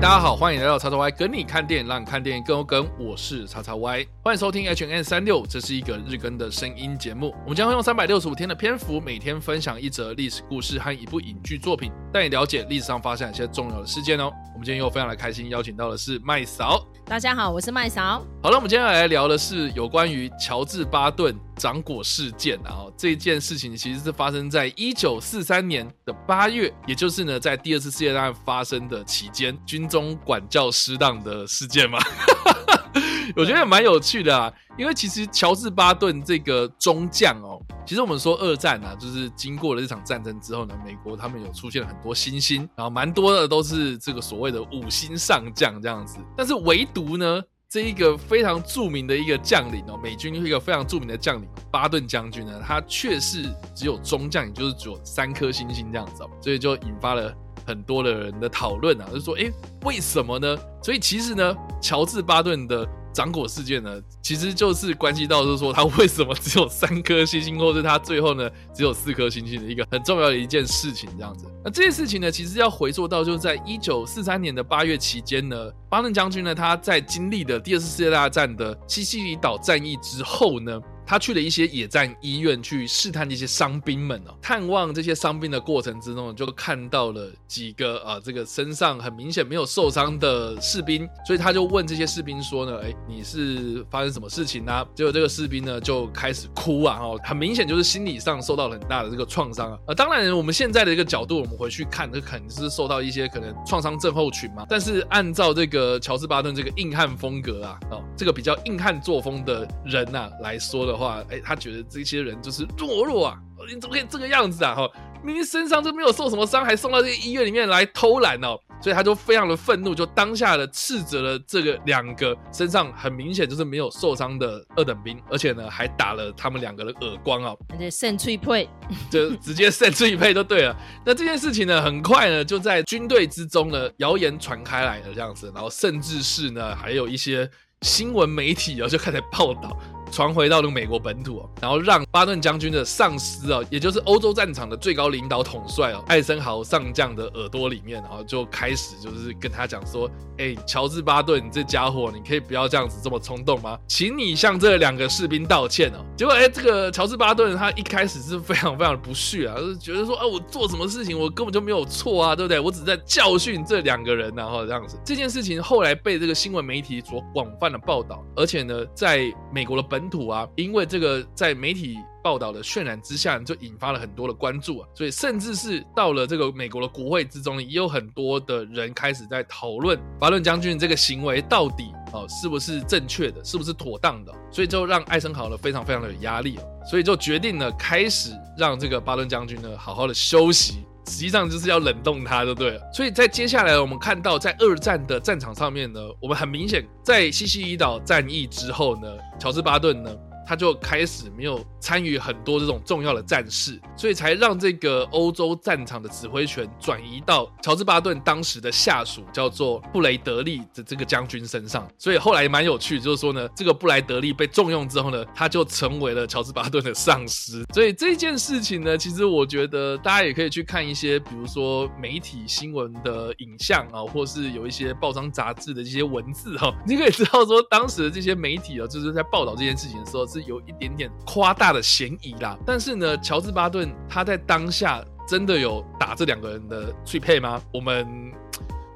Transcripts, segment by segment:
嗨，大家好，欢迎来到叉叉 Y 跟你看电影，让你看电影更有梗。我是叉叉 Y，欢迎收听 H N 三六，这是一个日更的声音节目。我们将会用三百六十五天的篇幅，每天分享一则历史故事和一部影剧作品，带你了解历史上发生一些重要的事件哦。我们今天又非常的开心，邀请到的是麦嫂。大家好，我是麦嫂。好了，我们接下来聊的是有关于乔治巴顿掌果事件啊。这件事情其实是发生在一九四三年的八月，也就是呢，在第二次世界大战发生的期间，军中管教失当的事件嘛。我觉得蛮有趣的啊，因为其实乔治巴顿这个中将哦，其实我们说二战啊，就是经过了这场战争之后呢，美国他们有出现了很多新星，然后蛮多的都是这个所谓的五星上将这样子，但是唯独呢，这一个非常著名的一个将领哦，美军一个非常著名的将领巴顿将军呢，他却是只有中将，也就是只有三颗星星这样子，所以就引发了很多的人的讨论啊，就说诶，为什么呢？所以其实呢，乔治巴顿的。掌果事件呢，其实就是关系到，就是说他为什么只有三颗星星，或是他最后呢只有四颗星星的一个很重要的一件事情，这样子。那这件事情呢，其实要回溯到就是在一九四三年的八月期间呢，巴顿将军呢他在经历的第二次世界大战的西西里岛战役之后呢。他去了一些野战医院去试探这些伤兵们哦，探望这些伤兵的过程之中，就看到了几个啊，这个身上很明显没有受伤的士兵，所以他就问这些士兵说呢，哎，你是发生什么事情呢？结果这个士兵呢就开始哭啊，哦，很明显就是心理上受到了很大的这个创伤啊。呃，当然我们现在的一个角度，我们回去看，这肯定是受到一些可能创伤症候群嘛。但是按照这个乔治巴顿这个硬汉风格啊，哦，这个比较硬汉作风的人呐来说的。话，哎，他觉得这些人就是懦弱啊！你怎么可以这个样子啊？哈，明明身上就没有受什么伤，还送到这个医院里面来偷懒哦！所以他就非常的愤怒，就当下的斥责了这个两个身上很明显就是没有受伤的二等兵，而且呢还打了他们两个的耳光啊！而且肾脆配，就直接肾脆配就对了。那这件事情呢，很快呢就在军队之中呢谣言传开来了这样子，然后甚至是呢还有一些新闻媒体啊就开始报道。传回到那个美国本土，然后让巴顿将军的上司啊，也就是欧洲战场的最高领导统帅哦，艾森豪上将的耳朵里面，然后就开始就是跟他讲说：“哎，乔治巴顿，你这家伙，你可以不要这样子这么冲动吗？请你向这两个士兵道歉哦。”结果哎，这个乔治巴顿他一开始是非常非常的不屑啊，就觉得说：“啊，我做什么事情我根本就没有错啊，对不对？我只在教训这两个人，然后这样子。”这件事情后来被这个新闻媒体所广泛的报道，而且呢，在美国的本。本土啊，因为这个在媒体报道的渲染之下，就引发了很多的关注啊，所以甚至是到了这个美国的国会之中，也有很多的人开始在讨论巴顿将军这个行为到底哦是不是正确的，是不是妥当的，所以就让艾森豪呢非常非常的有压力，所以就决定呢开始让这个巴顿将军呢好好的休息。实际上就是要冷冻它，就对了。所以在接下来，我们看到在二战的战场上面呢，我们很明显在西西里岛战役之后呢，乔治巴顿呢。他就开始没有参与很多这种重要的战事，所以才让这个欧洲战场的指挥权转移到乔治巴顿当时的下属叫做布雷德利的这个将军身上。所以后来蛮有趣，就是说呢，这个布莱德利被重用之后呢，他就成为了乔治巴顿的上司。所以这件事情呢，其实我觉得大家也可以去看一些，比如说媒体新闻的影像啊，或是有一些报章杂志的这些文字哈，你可以知道说当时的这些媒体啊，就是在报道这件事情的时候是。有一点点夸大的嫌疑啦，但是呢，乔治巴顿他在当下真的有打这两个人的脆配吗？我们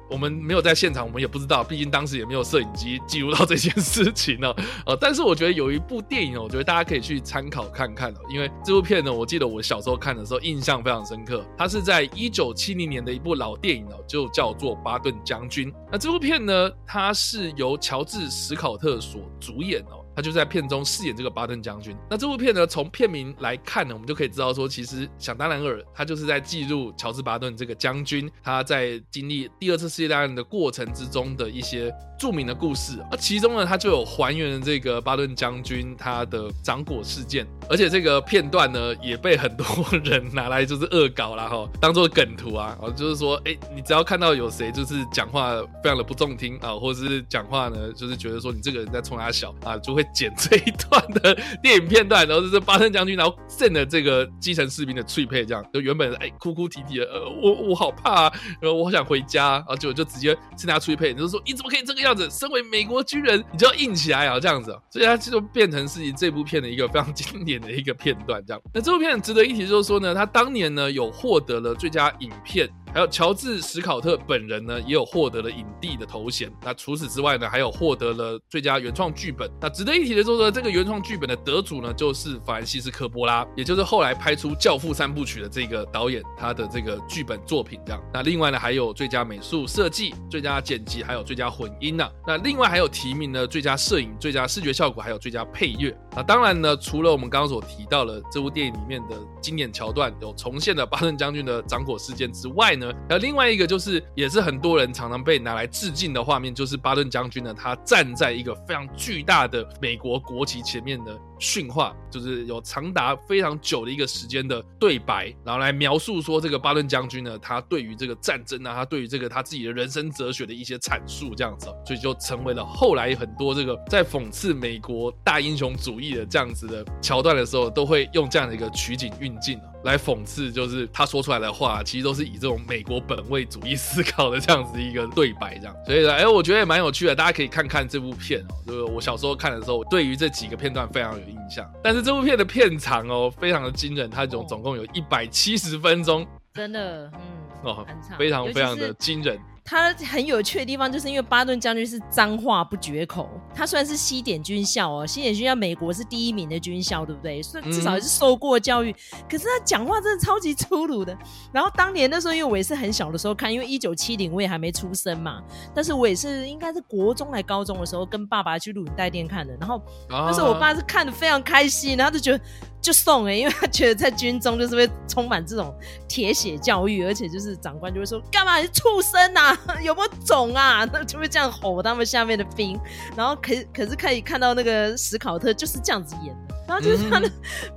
我们没有在现场，我们也不知道，毕竟当时也没有摄影机记录到这件事情呢。呃，但是我觉得有一部电影哦，我觉得大家可以去参考看看哦，因为这部片呢，我记得我小时候看的时候印象非常深刻，它是在一九七零年的一部老电影哦，就叫做《巴顿将军》。那这部片呢，它是由乔治史考特所主演哦。他就在片中饰演这个巴顿将军。那这部片呢，从片名来看呢，我们就可以知道说，其实想当然尔，他就是在记录乔治巴顿这个将军他在经历第二次世界大战的过程之中的一些著名的故事，啊其中呢，他就有还原这个巴顿将军他的掌果事件，而且这个片段呢，也被很多人拿来就是恶搞啦哈，当做梗图啊，哦，就是说，哎，你只要看到有谁就是讲话非常的不中听啊，或者是讲话呢，就是觉得说你这个人在冲他小啊，就会剪这一段的电 影片段，然后就是巴顿将军，然后 剩的这个基层士兵的脆配，这样就原本哎哭哭啼啼的，呃，我我好怕，啊然后我好想回家，然后就就直接是拿脆配，就是说你怎么可以这个这样子？身为美国军人，你就要硬起来啊，这样子，所以它就变成是这部片的一个非常经典的一个片段，这样。那这部片值得一提，就是说呢，他当年呢有获得了最佳影片。还有乔治·史考特本人呢，也有获得了影帝的头衔。那除此之外呢，还有获得了最佳原创剧本。那值得一提的就是，这个原创剧本的得主呢，就是法兰西斯科·波拉，也就是后来拍出《教父》三部曲的这个导演，他的这个剧本作品这样。那另外呢，还有最佳美术设计、最佳剪辑，还有最佳混音呢。那另外还有提名的最佳摄影、最佳视觉效果，还有最佳配乐。那当然呢，除了我们刚刚所提到的这部电影里面的经典桥段，有重现的巴顿将军的掌火事件之外呢，还有另外一个就是，也是很多人常常被拿来致敬的画面，就是巴顿将军呢，他站在一个非常巨大的美国国旗前面的。训话就是有长达非常久的一个时间的对白，然后来描述说这个巴顿将军呢，他对于这个战争啊，他对于这个他自己的人生哲学的一些阐述，这样子，所以就成为了后来很多这个在讽刺美国大英雄主义的这样子的桥段的时候，都会用这样的一个取景运镜来讽刺，就是他说出来的话，其实都是以这种美国本位主义思考的这样子一个对白，这样，所以呢，哎，我觉得也蛮有趣的，大家可以看看这部片哦，就是我小时候看的时候，对于这几个片段非常有。印象，但是这部片的片长哦，非常的惊人，它总总共有一百七十分钟，真的，嗯，哦，非常非常的惊人。他很有趣的地方，就是因为巴顿将军是脏话不绝口。他虽然是西点军校哦，西点军校美国是第一名的军校，对不对？所以至少也是受过教育。可是他讲话真的超级粗鲁的。然后当年那时候，因为我也是很小的时候看，因为一九七零我也还没出生嘛。但是我也是应该是国中来高中的时候，跟爸爸去录影带店看的。然后那时候我爸是看的非常开心，然后就觉得。就送哎，因为他觉得在军中就是会充满这种铁血教育，而且就是长官就会说干嘛？你畜生呐，有没有种啊？那 就会这样吼他们下面的兵。然后可可是可以看到那个史考特就是这样子演。的，然后就是他的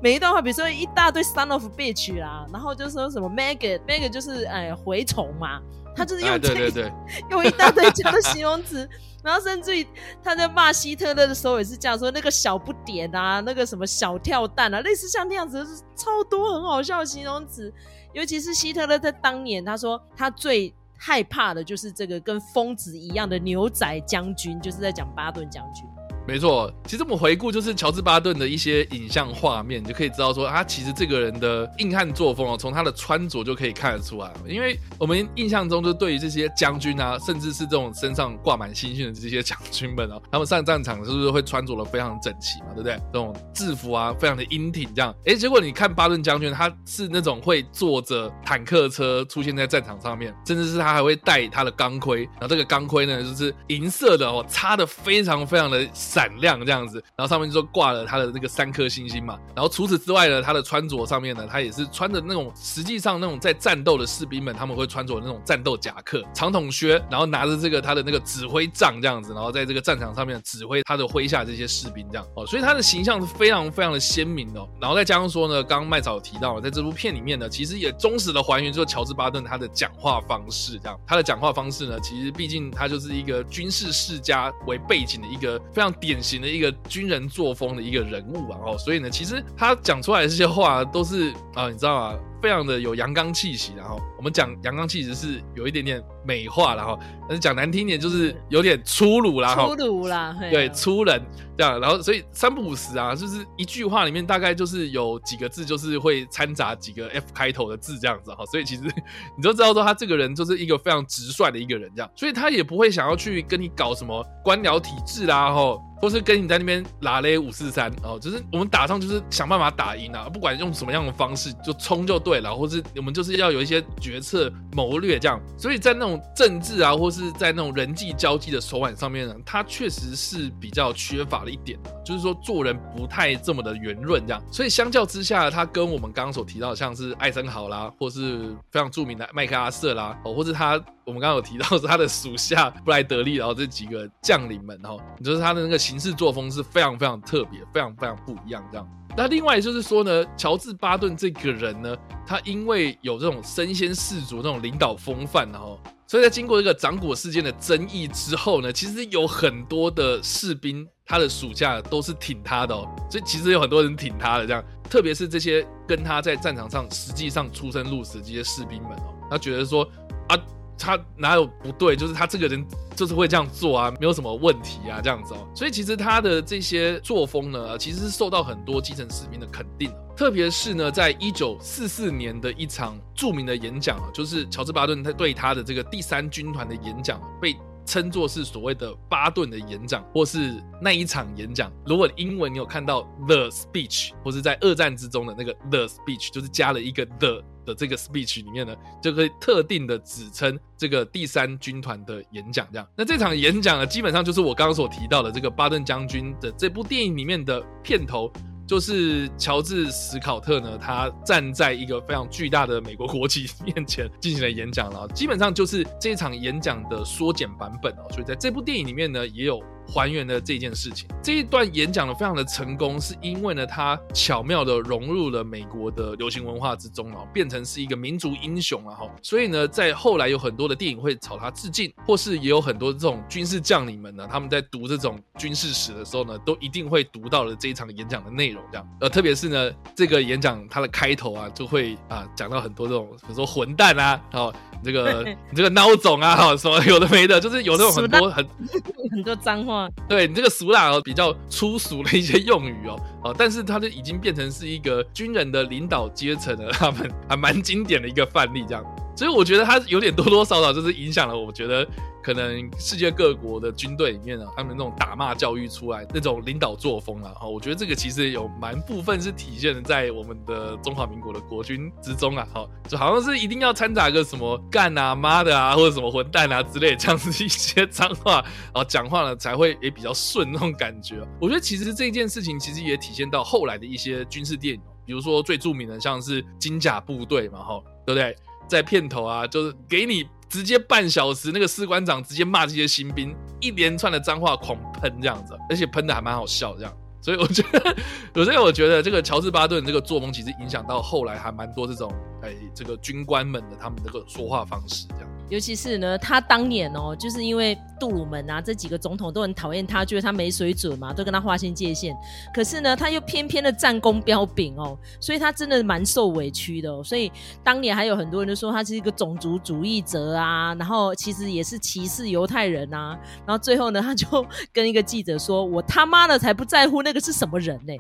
每一段话，比如说一大堆 son of bitch 啦，然后就说什么 maggot，maggot 就是哎蛔虫嘛，他就是用对对 用一大堆这样的形容词。然后甚至于他在骂希特勒的时候也是这样说，那个小不点啊，那个什么小跳蛋啊，类似像那样子是，超多很好笑的形容词。尤其是希特勒在当年，他说他最害怕的就是这个跟疯子一样的牛仔将军，就是在讲巴顿将军。没错，其实我们回顾就是乔治巴顿的一些影像画面，就可以知道说他其实这个人的硬汉作风哦，从他的穿着就可以看得出来。因为我们印象中就对于这些将军啊，甚至是这种身上挂满星星的这些将军们哦，他们上战场是不是会穿着的非常整齐嘛？对不对？这种制服啊，非常的英挺这样。哎，结果你看巴顿将军，他是那种会坐着坦克车出现在战场上面，甚至是他还会戴他的钢盔，然后这个钢盔呢就是银色的哦，擦的非常非常的。闪亮这样子，然后上面就说挂了他的那个三颗星星嘛。然后除此之外呢，他的穿着上面呢，他也是穿着那种实际上那种在战斗的士兵们他们会穿着那种战斗夹克、长筒靴，然后拿着这个他的那个指挥杖这样子，然后在这个战场上面指挥他的麾下这些士兵这样哦。所以他的形象是非常非常的鲜明的。然后再加上说呢，刚刚麦草提到，在这部片里面呢，其实也忠实的还原，就是乔治巴顿他的讲话方式这样。他的讲话方式呢，其实毕竟他就是一个军事世家为背景的一个非常。典型的一个军人作风的一个人物啊，哦，所以呢，其实他讲出来的这些话都是啊，你知道吗？非常的有阳刚气息，然后我们讲阳刚气质是有一点点美化，然后但是讲难听点就是有点粗鲁啦，粗鲁啦，对，粗人这样，然后所以三不五时啊，就是一句话里面大概就是有几个字，就是会掺杂几个 F 开头的字这样子哈，所以其实 你就知道说他这个人就是一个非常直率的一个人这样，所以他也不会想要去跟你搞什么官僚体制啦，吼。或是跟你在那边拉嘞五四三哦，就是我们打仗就是想办法打赢啊，不管用什么样的方式就冲就对了，或是我们就是要有一些决策谋略这样。所以在那种政治啊，或是在那种人际交际的手腕上面呢，他确实是比较缺乏一点，就是说做人不太这么的圆润这样。所以相较之下，他跟我们刚刚所提到的，像是艾森豪啦，或是非常著名的麦克阿瑟啦，哦，或是他我们刚刚有提到是他的属下布莱德利，然后这几个将领们，哦，你就是他的那个行事作风是非常非常特别，非常非常不一样这样。那另外就是说呢，乔治巴顿这个人呢，他因为有这种身先士卒那种领导风范，然后，所以在经过这个掌果事件的争议之后呢，其实有很多的士兵，他的属下都是挺他的哦。所以其实有很多人挺他的，这样，特别是这些跟他在战场上实际上出生入死这些士兵们哦，他觉得说啊。他哪有不对？就是他这个人就是会这样做啊，没有什么问题啊，这样子哦。所以其实他的这些作风呢，其实是受到很多基层士兵的肯定。特别是呢，在一九四四年的一场著名的演讲啊，就是乔治巴顿他对他的这个第三军团的演讲，被称作是所谓的巴顿的演讲，或是那一场演讲。如果英文你有看到 the speech，或是在二战之中的那个 the speech，就是加了一个 the。的这个 speech 里面呢，就可以特定的指称这个第三军团的演讲，这样。那这场演讲呢，基本上就是我刚刚所提到的这个巴顿将军的这部电影里面的片头，就是乔治史考特呢，他站在一个非常巨大的美国国旗面前进行了演讲了，基本上就是这场演讲的缩减版本哦。所以在这部电影里面呢，也有。还原了这件事情，这一段演讲呢非常的成功，是因为呢，他巧妙的融入了美国的流行文化之中哦，变成是一个民族英雄了哈。所以呢，在后来有很多的电影会朝他致敬，或是也有很多这种军事将领们呢，他们在读这种军事史的时候呢，都一定会读到了这一场演讲的内容这样。呃，特别是呢，这个演讲它的开头啊，就会啊讲到很多这种，比如说混蛋啊，哦。这个你 这个孬种啊，哈，什么有的没的，就是有那种很多很 很多脏话。对你这个俗辣哦，比较粗俗的一些用语哦，哦，但是它就已经变成是一个军人的领导阶层了，他们还蛮经典的一个范例这样。所以我觉得他有点多多少少就是影响了，我觉得可能世界各国的军队里面啊，他们那种打骂教育出来那种领导作风啊，哈，我觉得这个其实有蛮部分是体现在我们的中华民国的国军之中啊，哈，就好像是一定要掺杂个什么干啊、妈的啊，或者什么混蛋啊之类这样子一些脏话，啊讲话呢才会也比较顺那种感觉。我觉得其实这件事情其实也体现到后来的一些军事电影，比如说最著名的像是金甲部队嘛，哈，对不对？在片头啊，就是给你直接半小时，那个士官长直接骂这些新兵，一连串的脏话狂喷这样子，而且喷的还蛮好笑这样，所以我觉得，所以我觉得这个乔治巴顿这个作风其实影响到后来还蛮多这种哎，这个军官们的他们这个说话方式这样。尤其是呢，他当年哦，就是因为杜鲁门啊这几个总统都很讨厌他，觉得他没水准嘛，都跟他划清界限。可是呢，他又偏偏的战功彪炳哦，所以他真的蛮受委屈的。所以当年还有很多人都说他是一个种族主义者啊，然后其实也是歧视犹太人啊。然后最后呢，他就跟一个记者说：“我他妈的才不在乎那个是什么人呢，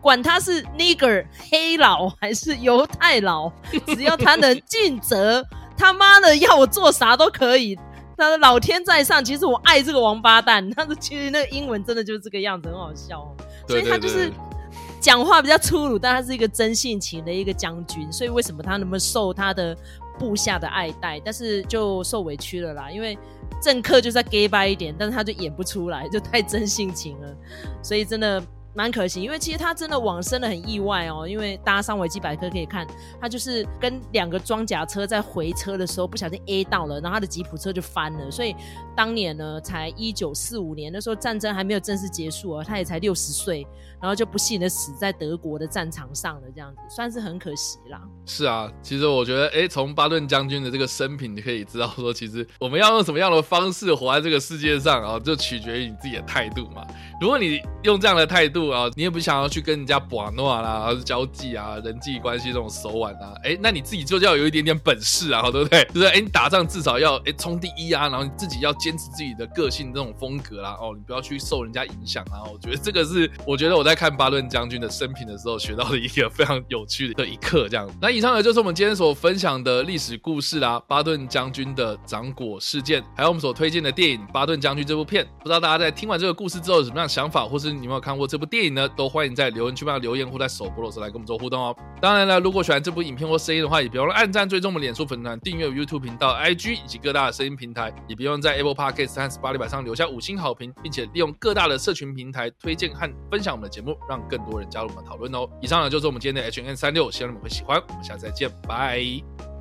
管他是 nigger 黑佬还是犹太佬，只要他能尽责。”他妈的，要我做啥都可以。他说：“老天在上，其实我爱这个王八蛋。”他说：“其实那个英文真的就是这个样子，很好笑。”所以他就是讲话比较粗鲁，但他是一个真性情的一个将军。所以为什么他那么受他的部下的爱戴，但是就受委屈了啦？因为政客就是 gay 白一点，但是他就演不出来，就太真性情了。所以真的。蛮可惜，因为其实他真的往生的很意外哦。因为大家上维基百科可以看，他就是跟两个装甲车在回车的时候不小心 A 到了，然后他的吉普车就翻了。所以当年呢，才一九四五年，那时候战争还没有正式结束哦，他也才六十岁，然后就不幸的死在德国的战场上了，这样子算是很可惜啦。是啊，其实我觉得，哎，从巴顿将军的这个生平，你可以知道说，其实我们要用什么样的方式活在这个世界上啊，就取决于你自己的态度嘛。如果你用这样的态度啊，你也不想要去跟人家玩闹啦，或者交际啊，人际关系这种手腕啊，哎，那你自己就要有一点点本事啊，对不对？就是哎，你打仗至少要哎冲第一啊，然后你自己要坚持自己的个性这种风格啦，哦，你不要去受人家影响啊。我觉得这个是我觉得我在看巴顿将军的生平的时候学到的一个非常有趣的一课。这样，那以上呢就是我们今天所分享的历史故事啦，巴顿将军的掌果事件，还有我们所推荐的电影《巴顿将军》这部片。不知道大家在听完这个故事之后有什么样的？想法，或是你有没有看过这部电影呢，都欢迎在留言区帮留言或在首播的时候来跟我们做互动哦。当然了，如果喜欢这部影片或声音的话，也别忘了按赞、追踪我们脸书粉团、订阅 YouTube 频道、IG 以及各大的声音平台，也别忘在 Apple Podcast 和 Spotify 上留下五星好评，并且利用各大的社群平台推荐和分享我们的节目，让更多人加入我们讨论哦。以上呢就是我们今天的 H N 三六，希望你们会喜欢。我们下次再见，拜。